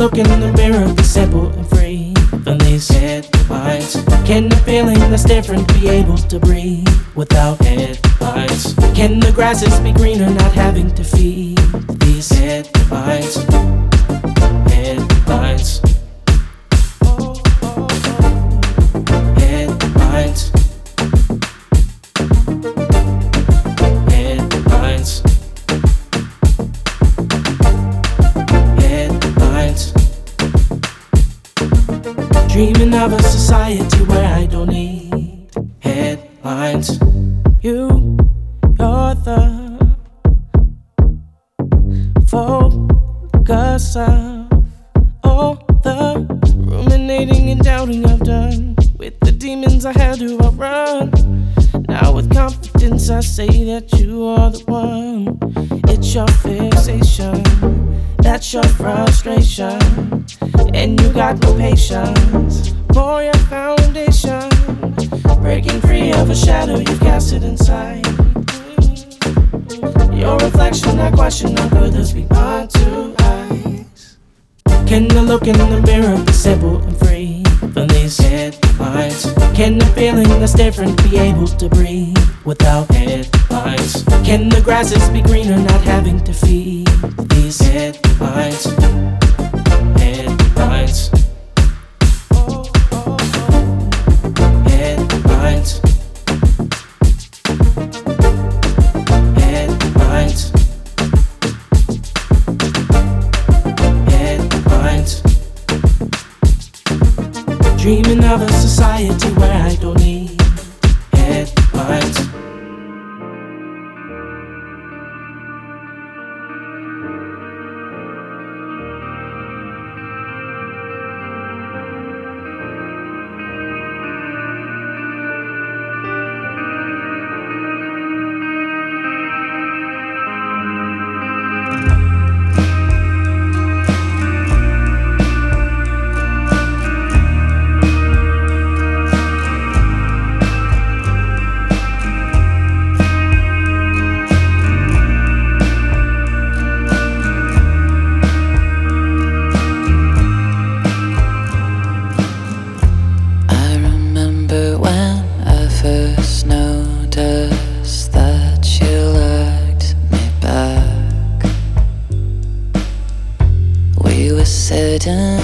look in the mirror be simple and free from these headlines? Can the feeling that's different be able to breathe without headlines? Can the grasses be greener not having to feed these headlines? Dreaming of a society where I don't need headlines. You, you're the focus of all the ruminating and doubting I've done. With the demons I had to outrun. Now with confidence I say that you are the one. It's your fixation, that's your frustration, and you got no patience for your foundation. Breaking free of a shadow you've casted inside. Your reflection, I question, how could this be my two eyes? Can the look in the mirror be simple and free from these headlines? Can the feeling that's different be able to breathe without headlines? Can the grasses be greener not having to feed these headlines? Headlines. Headlines. Dreaming of a society where I don't need headlines. Sitting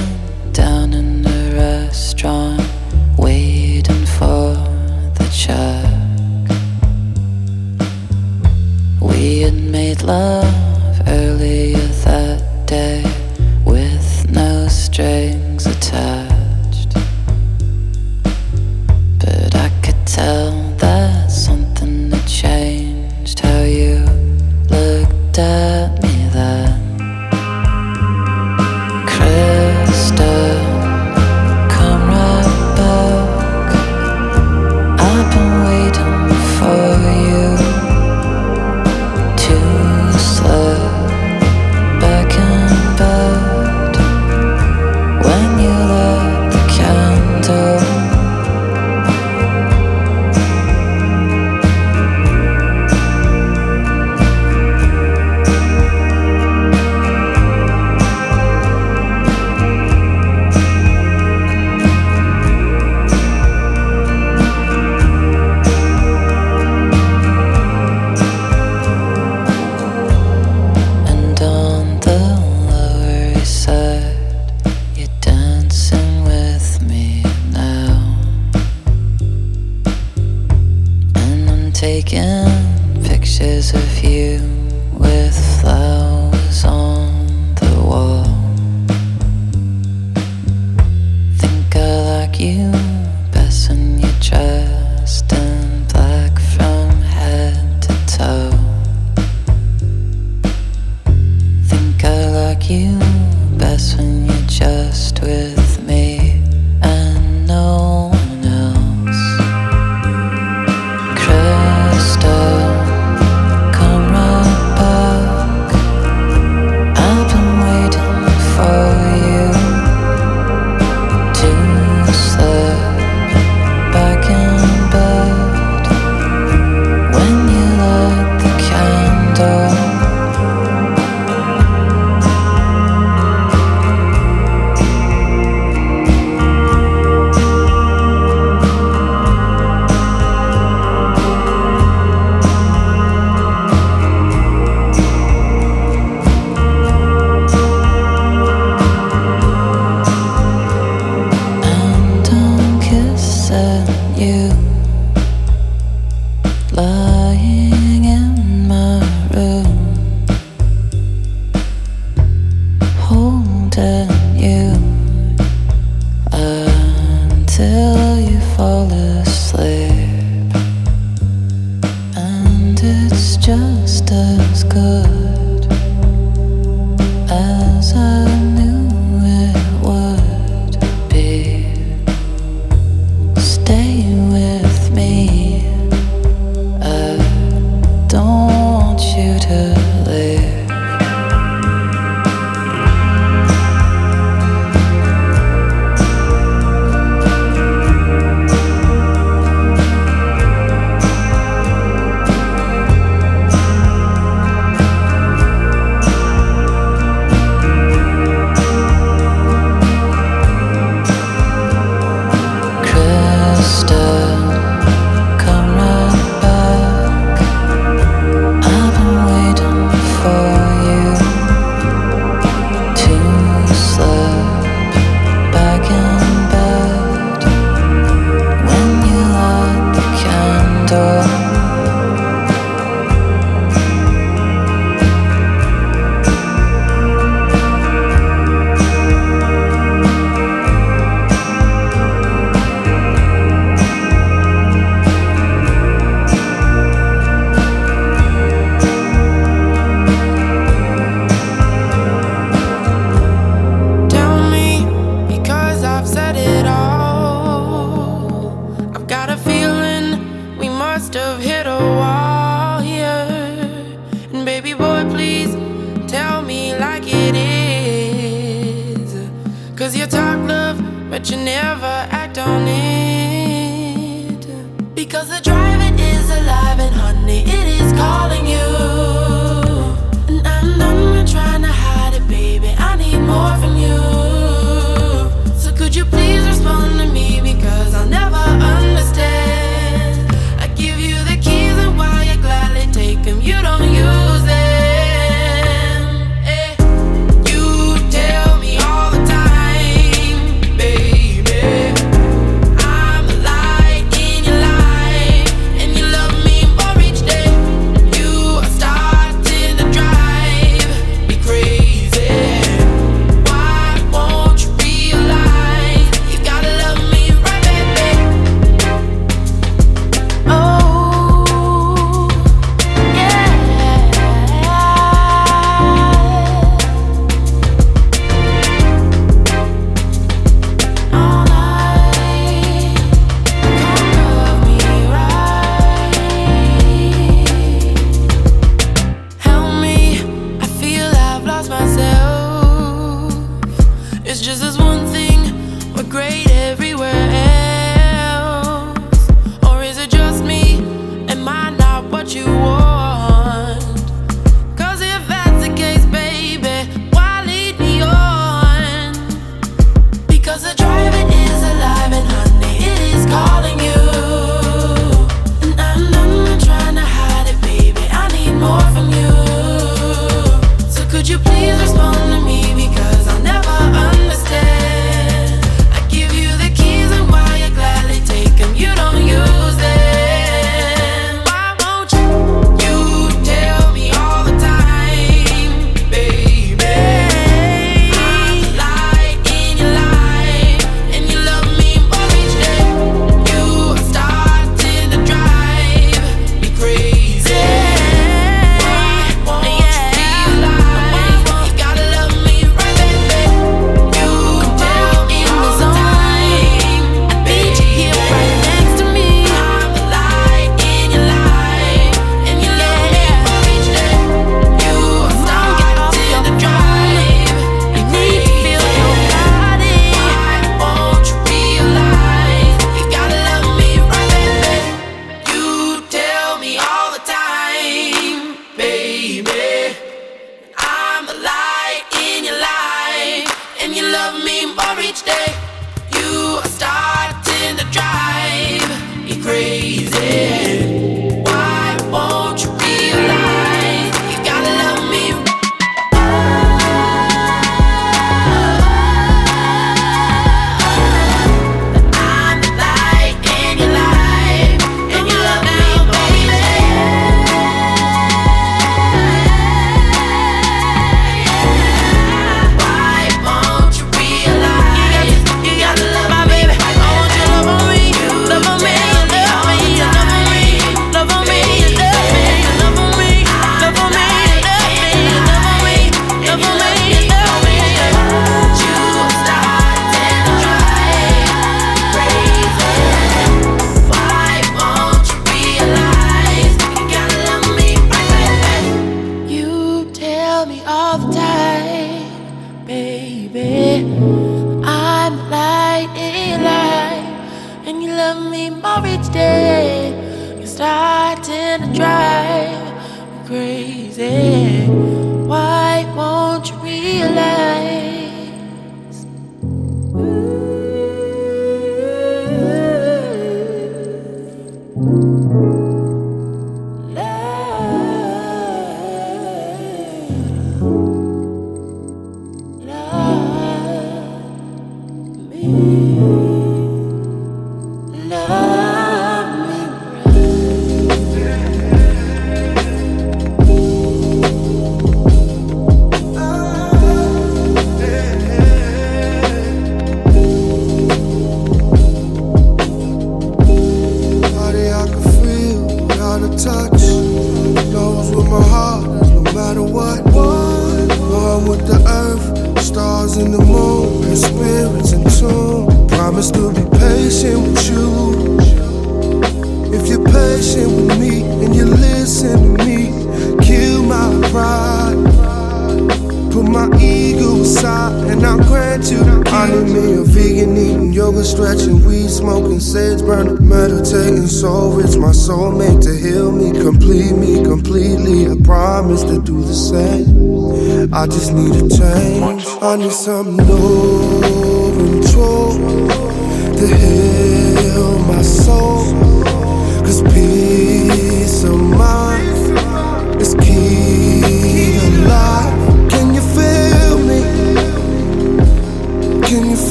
Could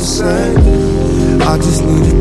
the same. I just need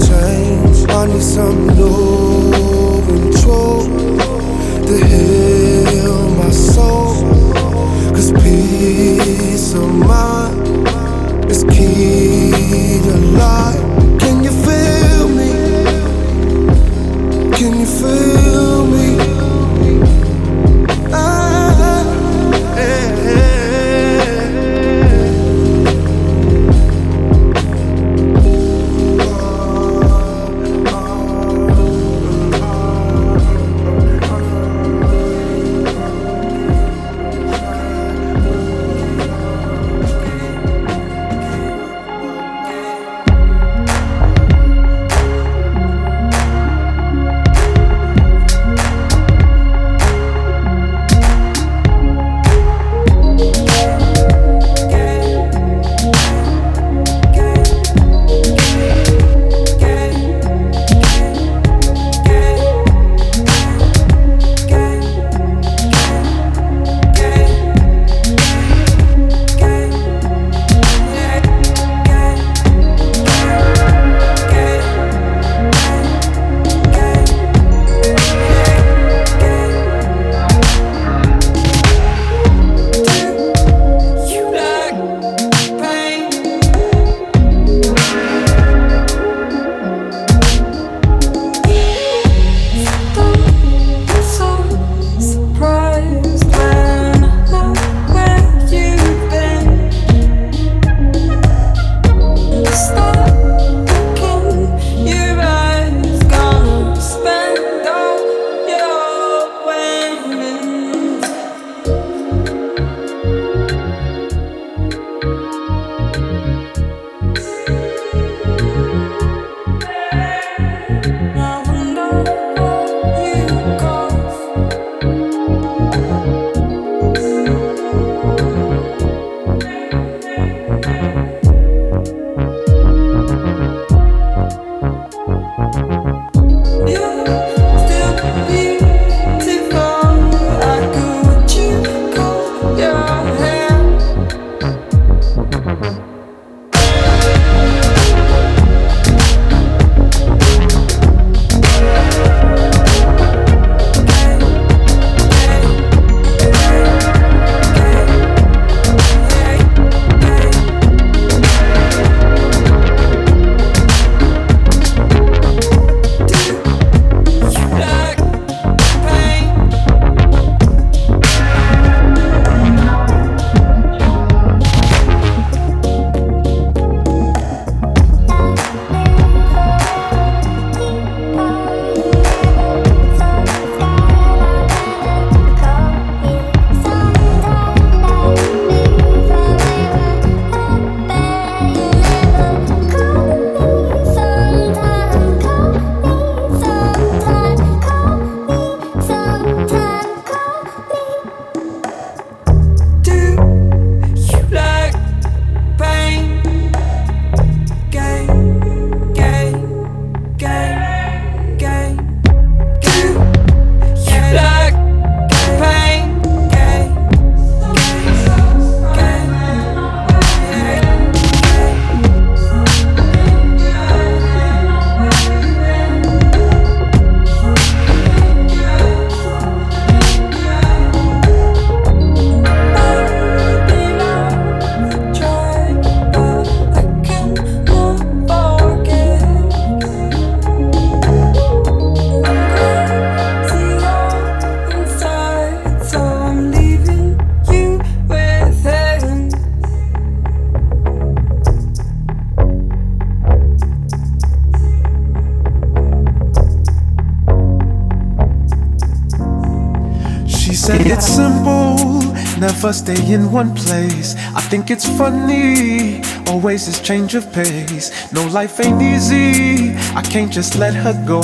stay in one place. I think it's funny, always this change of pace. No, life ain't easy, I can't just let her go.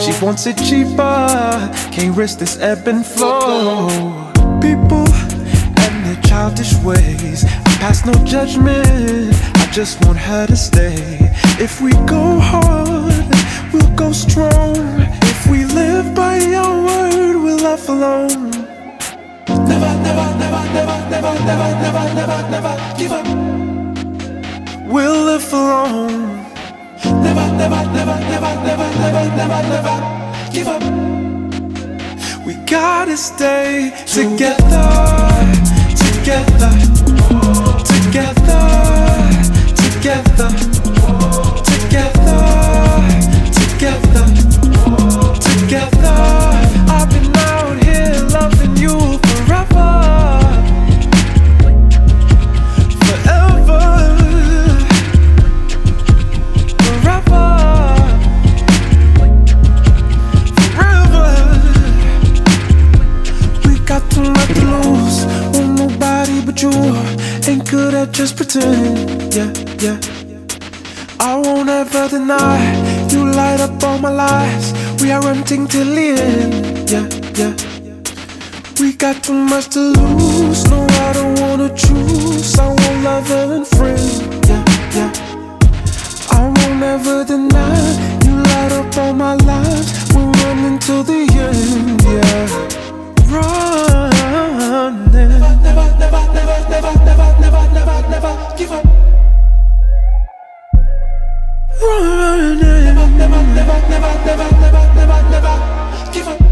She wants it cheaper, can't risk this ebb and flow. People and their childish ways, I pass no judgment, I just want her to stay. If we go hard, we'll go strong. If we live by your word, we'll laugh alone never, never, never, never, never give up. We'll live for. Never, never, never, never, never, never, never, never give up. We gotta stay together, together, together. together. Ain't good at just pretend. Yeah, yeah. I won't ever deny you light up all my lies. We are renting till the end. Yeah, yeah. We got too much to lose. No, I don't wanna choose. I want lover and friend. Yeah, yeah. I won't ever deny you light up all my lives. We're running till the end. Yeah, running. Never, never, never, never, never, never, never, never, never give up. Running. Never, never, never, never, never, never, never, never give up.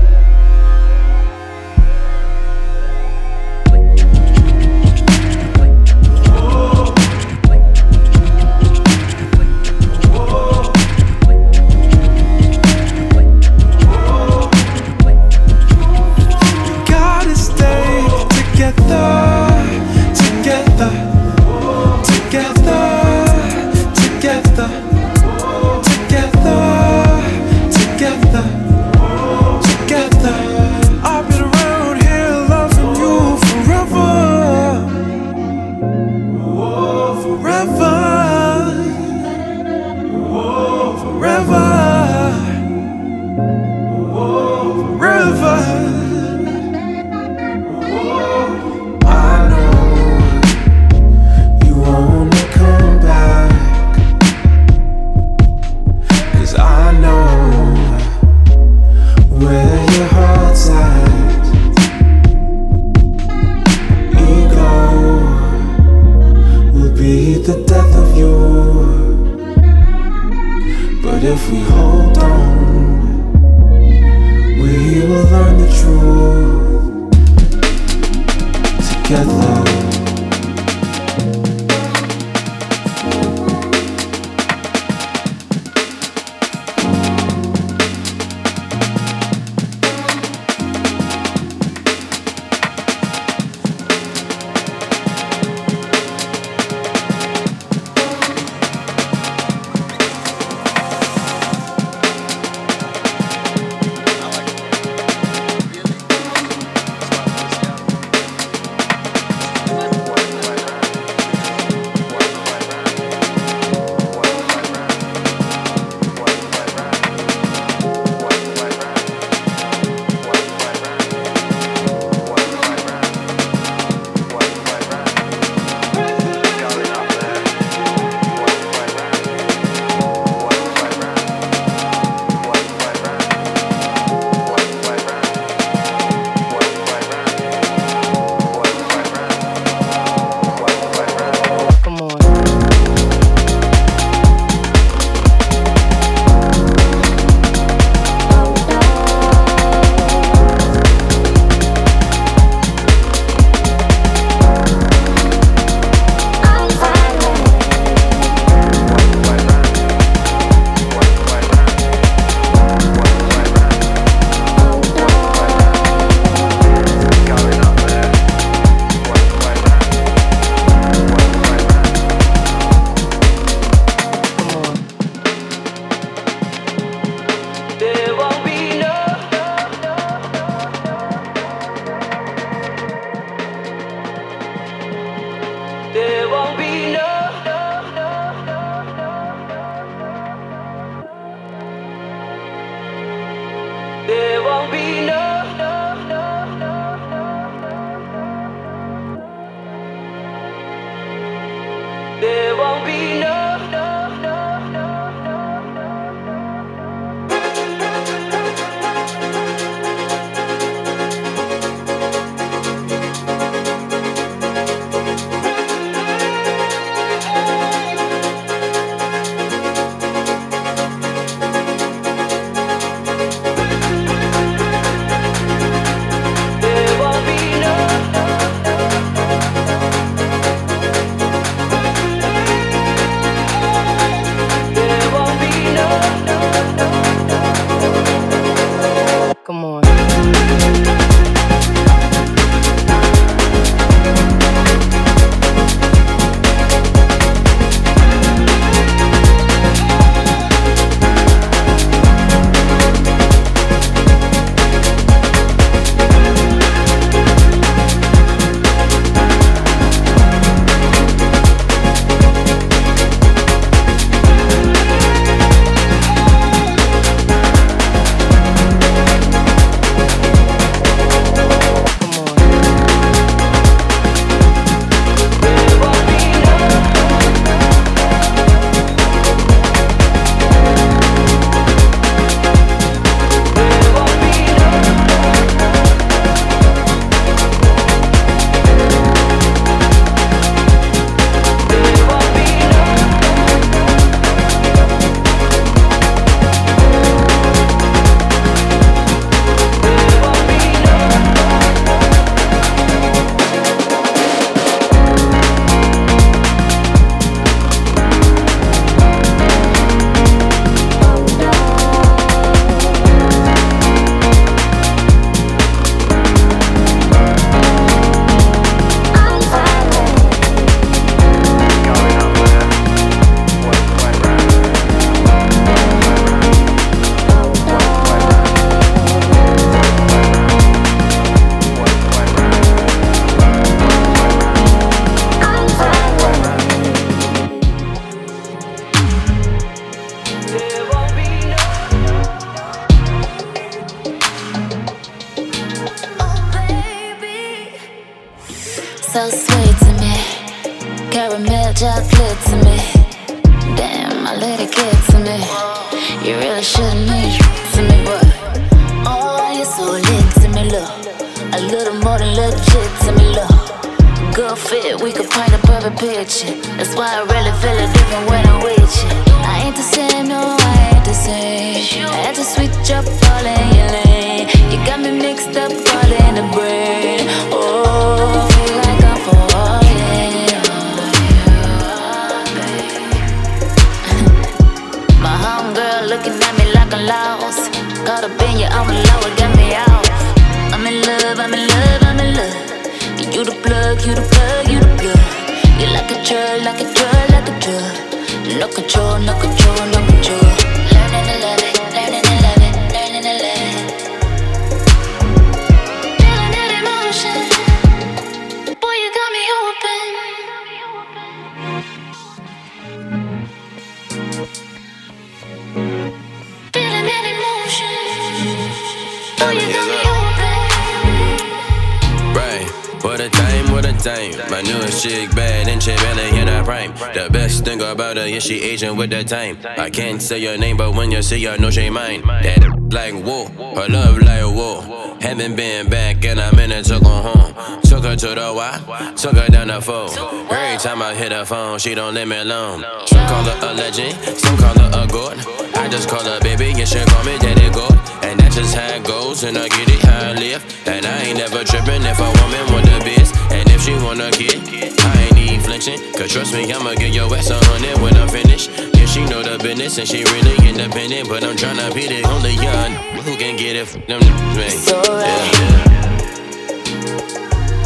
With the time. I can't say your name, but when you see her, know she mine. That like whoa, her love like whoa. Haven't been back in it to go home. Took her to the Y, took her down the phone. Every time I hit her phone, she don't leave me alone. Some call her a legend, some call her a god. I just call her baby, and she call me daddy god. And that's just how it goes, and I get it how I live. And I ain't never tripping if a woman want the biz. And if she wanna get, I ain't need flinching. Cause trust me, I'ma get your ass a hundred when I'm finished. She know the business and she really independent. But I'm tryna be the only young who can get it. Them me. It's alright. Yeah.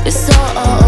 It's alright.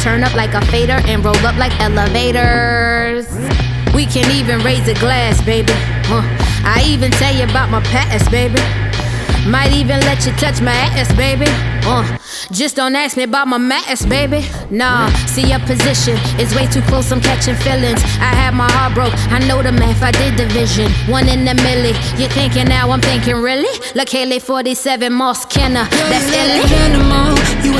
turn up like a fader and roll up like elevators we can even raise a glass baby uh, i even tell you about my past baby might even let you touch my ass baby uh, just don't ask me about my mask, baby. Nah, see your position is way too close. I'm catching feelings. I had my heart broke. I know the math. I did division. One in the milli. You thinking now? I'm thinking really? Look, Leikeli 47 Moss Kena. That's Ellie.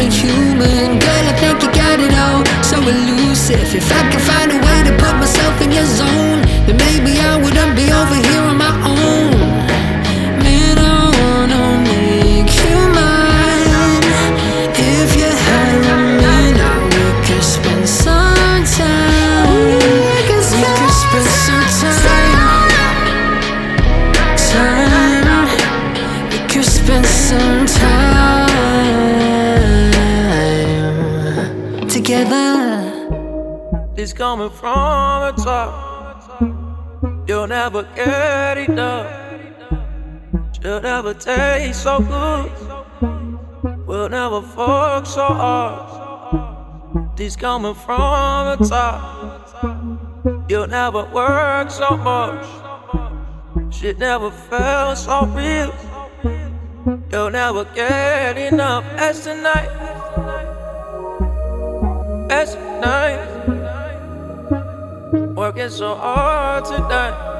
Ain't human, girl. I think you got it all. So elusive. If I can find a way to put myself in your zone, then maybe I wouldn't be over here never get enough. She'll never taste so good. We'll never fuck so hard. These coming from the top. You'll never work so much. Shit never felt so real. You'll never get enough. As tonight. As tonight. Working so hard today.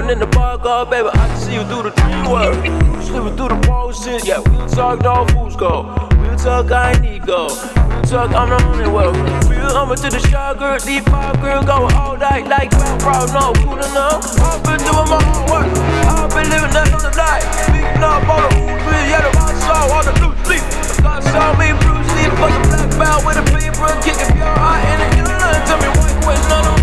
You living in the bar, God, baby? I can see you through the dream world. You slipping through the bullshit. Yeah, we talk, dog fools go. We talk, I need go. We talk, I'm the only one. Real humble to the shot, girl. Deep five, girl, go all night like round, round, no, cool enough. I've been doing my own work. I've been living that on the night. Beating up all the food, yeah, the my soul, all the blue sleep. God saw me, Bruce Lee, the black belt with a paper, kicking pure hot in it. Tell me why you none of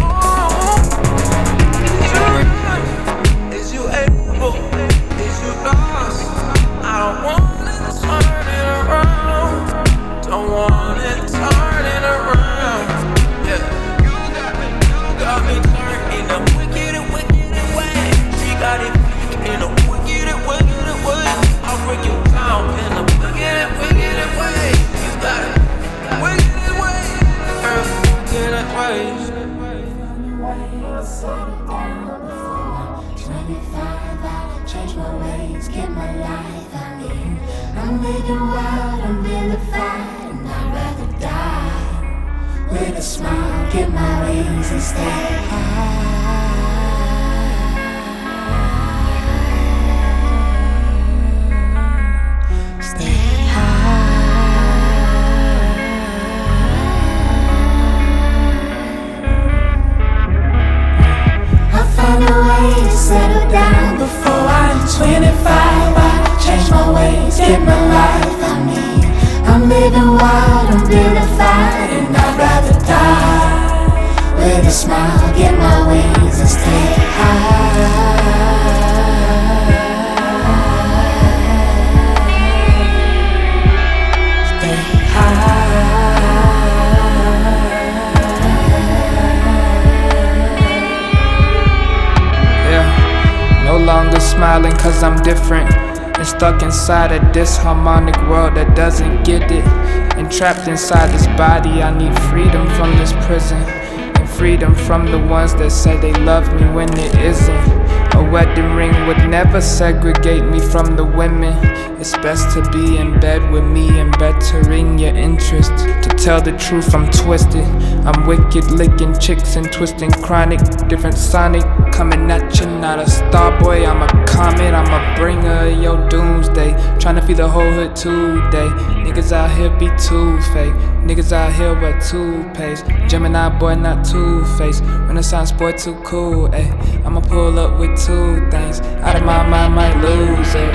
inside this body, I need freedom from this prison. And freedom from the ones that say they love me when it isn't. A wedding ring would never segregate me from the women. It's best to be in bed with me and bettering your interest. To tell the truth, I'm twisted. I'm wicked, licking chicks and twisting chronic. Different sonic, coming at you, not a star boy. I'm a comet, I'm a bringer of your doomsday. Trying to feed the whole hood today. Niggas out here be too fake. Niggas out here wear toothpaste. Gemini boy, not two faced. Renaissance boy, too cool, ayy. I'ma pull up with two things. Out of my mind, might lose it.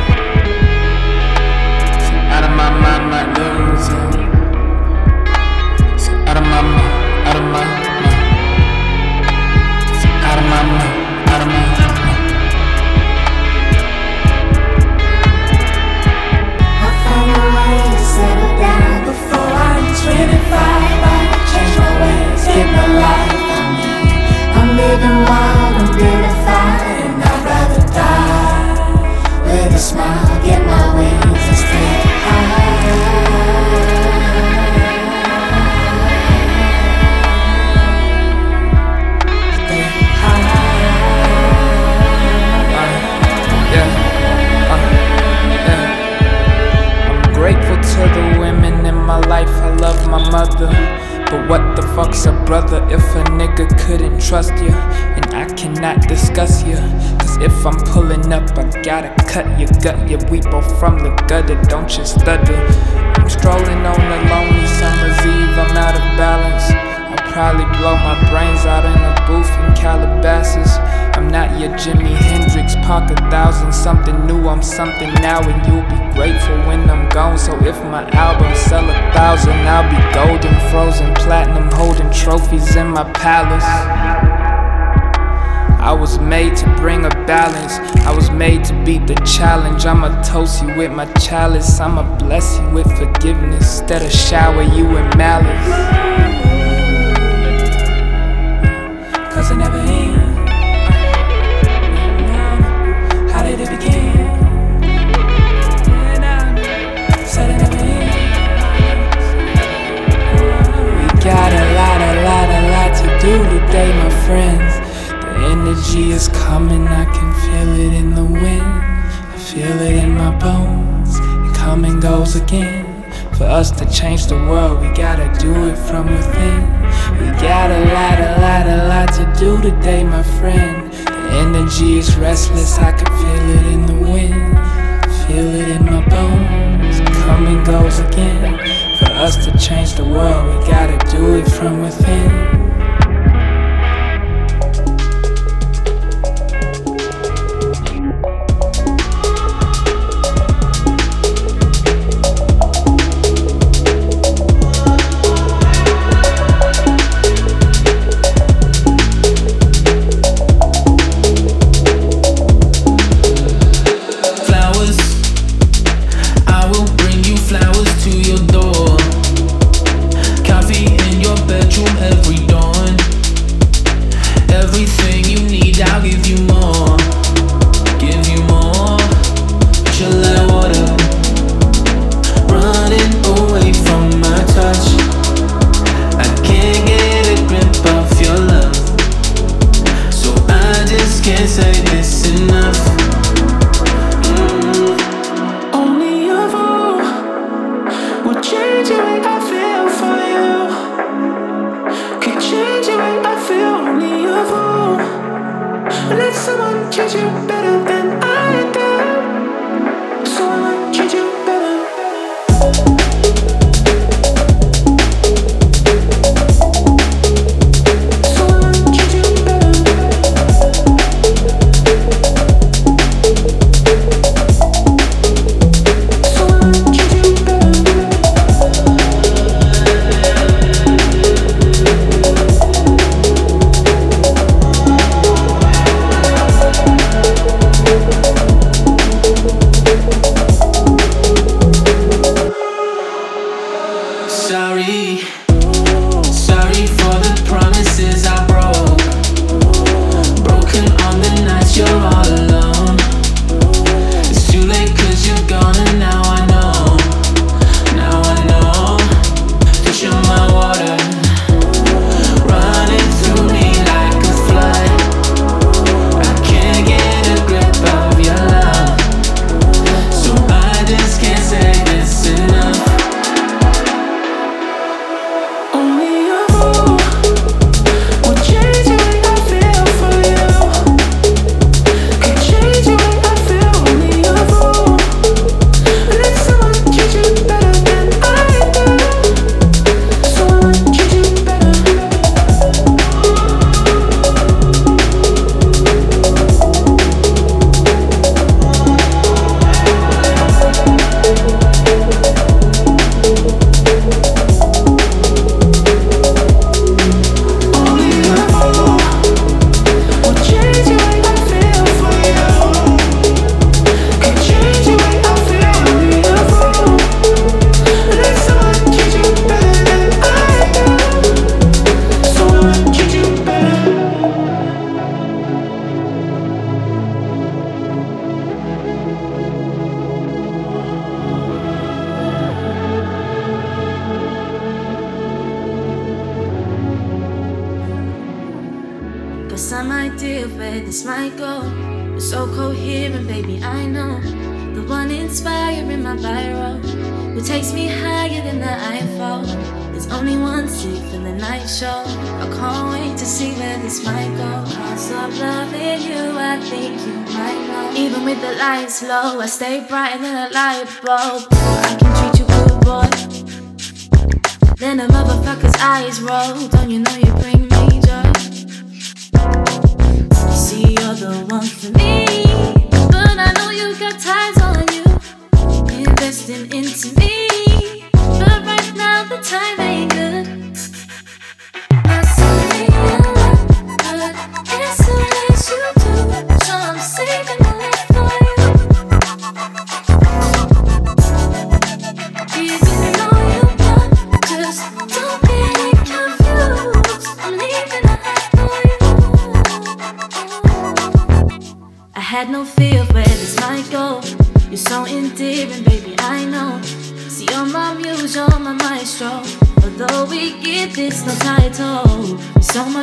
Out of my mind, might lose it. 25. I change my ways, get my life. I mean, I'm living wild, But what the fuck's a brother if a nigga couldn't trust you? And I cannot discuss you. Cause if I'm pulling up, I gotta cut your gut. Yeah, we both from the gutter, don't you stutter. I'm strolling on a lonely summer's eve, I'm out of balance. I'll probably blow my brains out in a booth in Calabasas not your Jimi Hendrix. Park a thousand, something new, I'm something now, and you'll be grateful when I'm gone. So if my albums sell a thousand, I'll be golden, frozen, platinum, holding trophies in my palace. I was made to bring a balance. I was made to beat the challenge. I'ma toast you with my chalice. I'ma bless you with forgiveness instead of shower you with malice. Cause it never ends. friends. The energy is coming, I can feel it in the wind. I feel it in my bones. It comes and goes again. For us to change the world, we gotta do it from within. We got a lot, a lot, a lot to do today, my friend. The energy is restless, I can feel it in the wind. Feel it in my bones. It comes and goes again. For us to change the world, we gotta do it from within.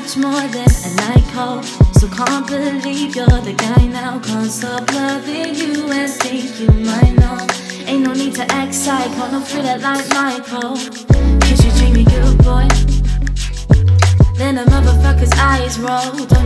much more than a night call. So can't believe you're the guy now. Can't stop loving you and think you might know. Ain't no need to act psycho, no feel that like Michael. Cause you treat me good, boy. Then a motherfucker's eyes rolled.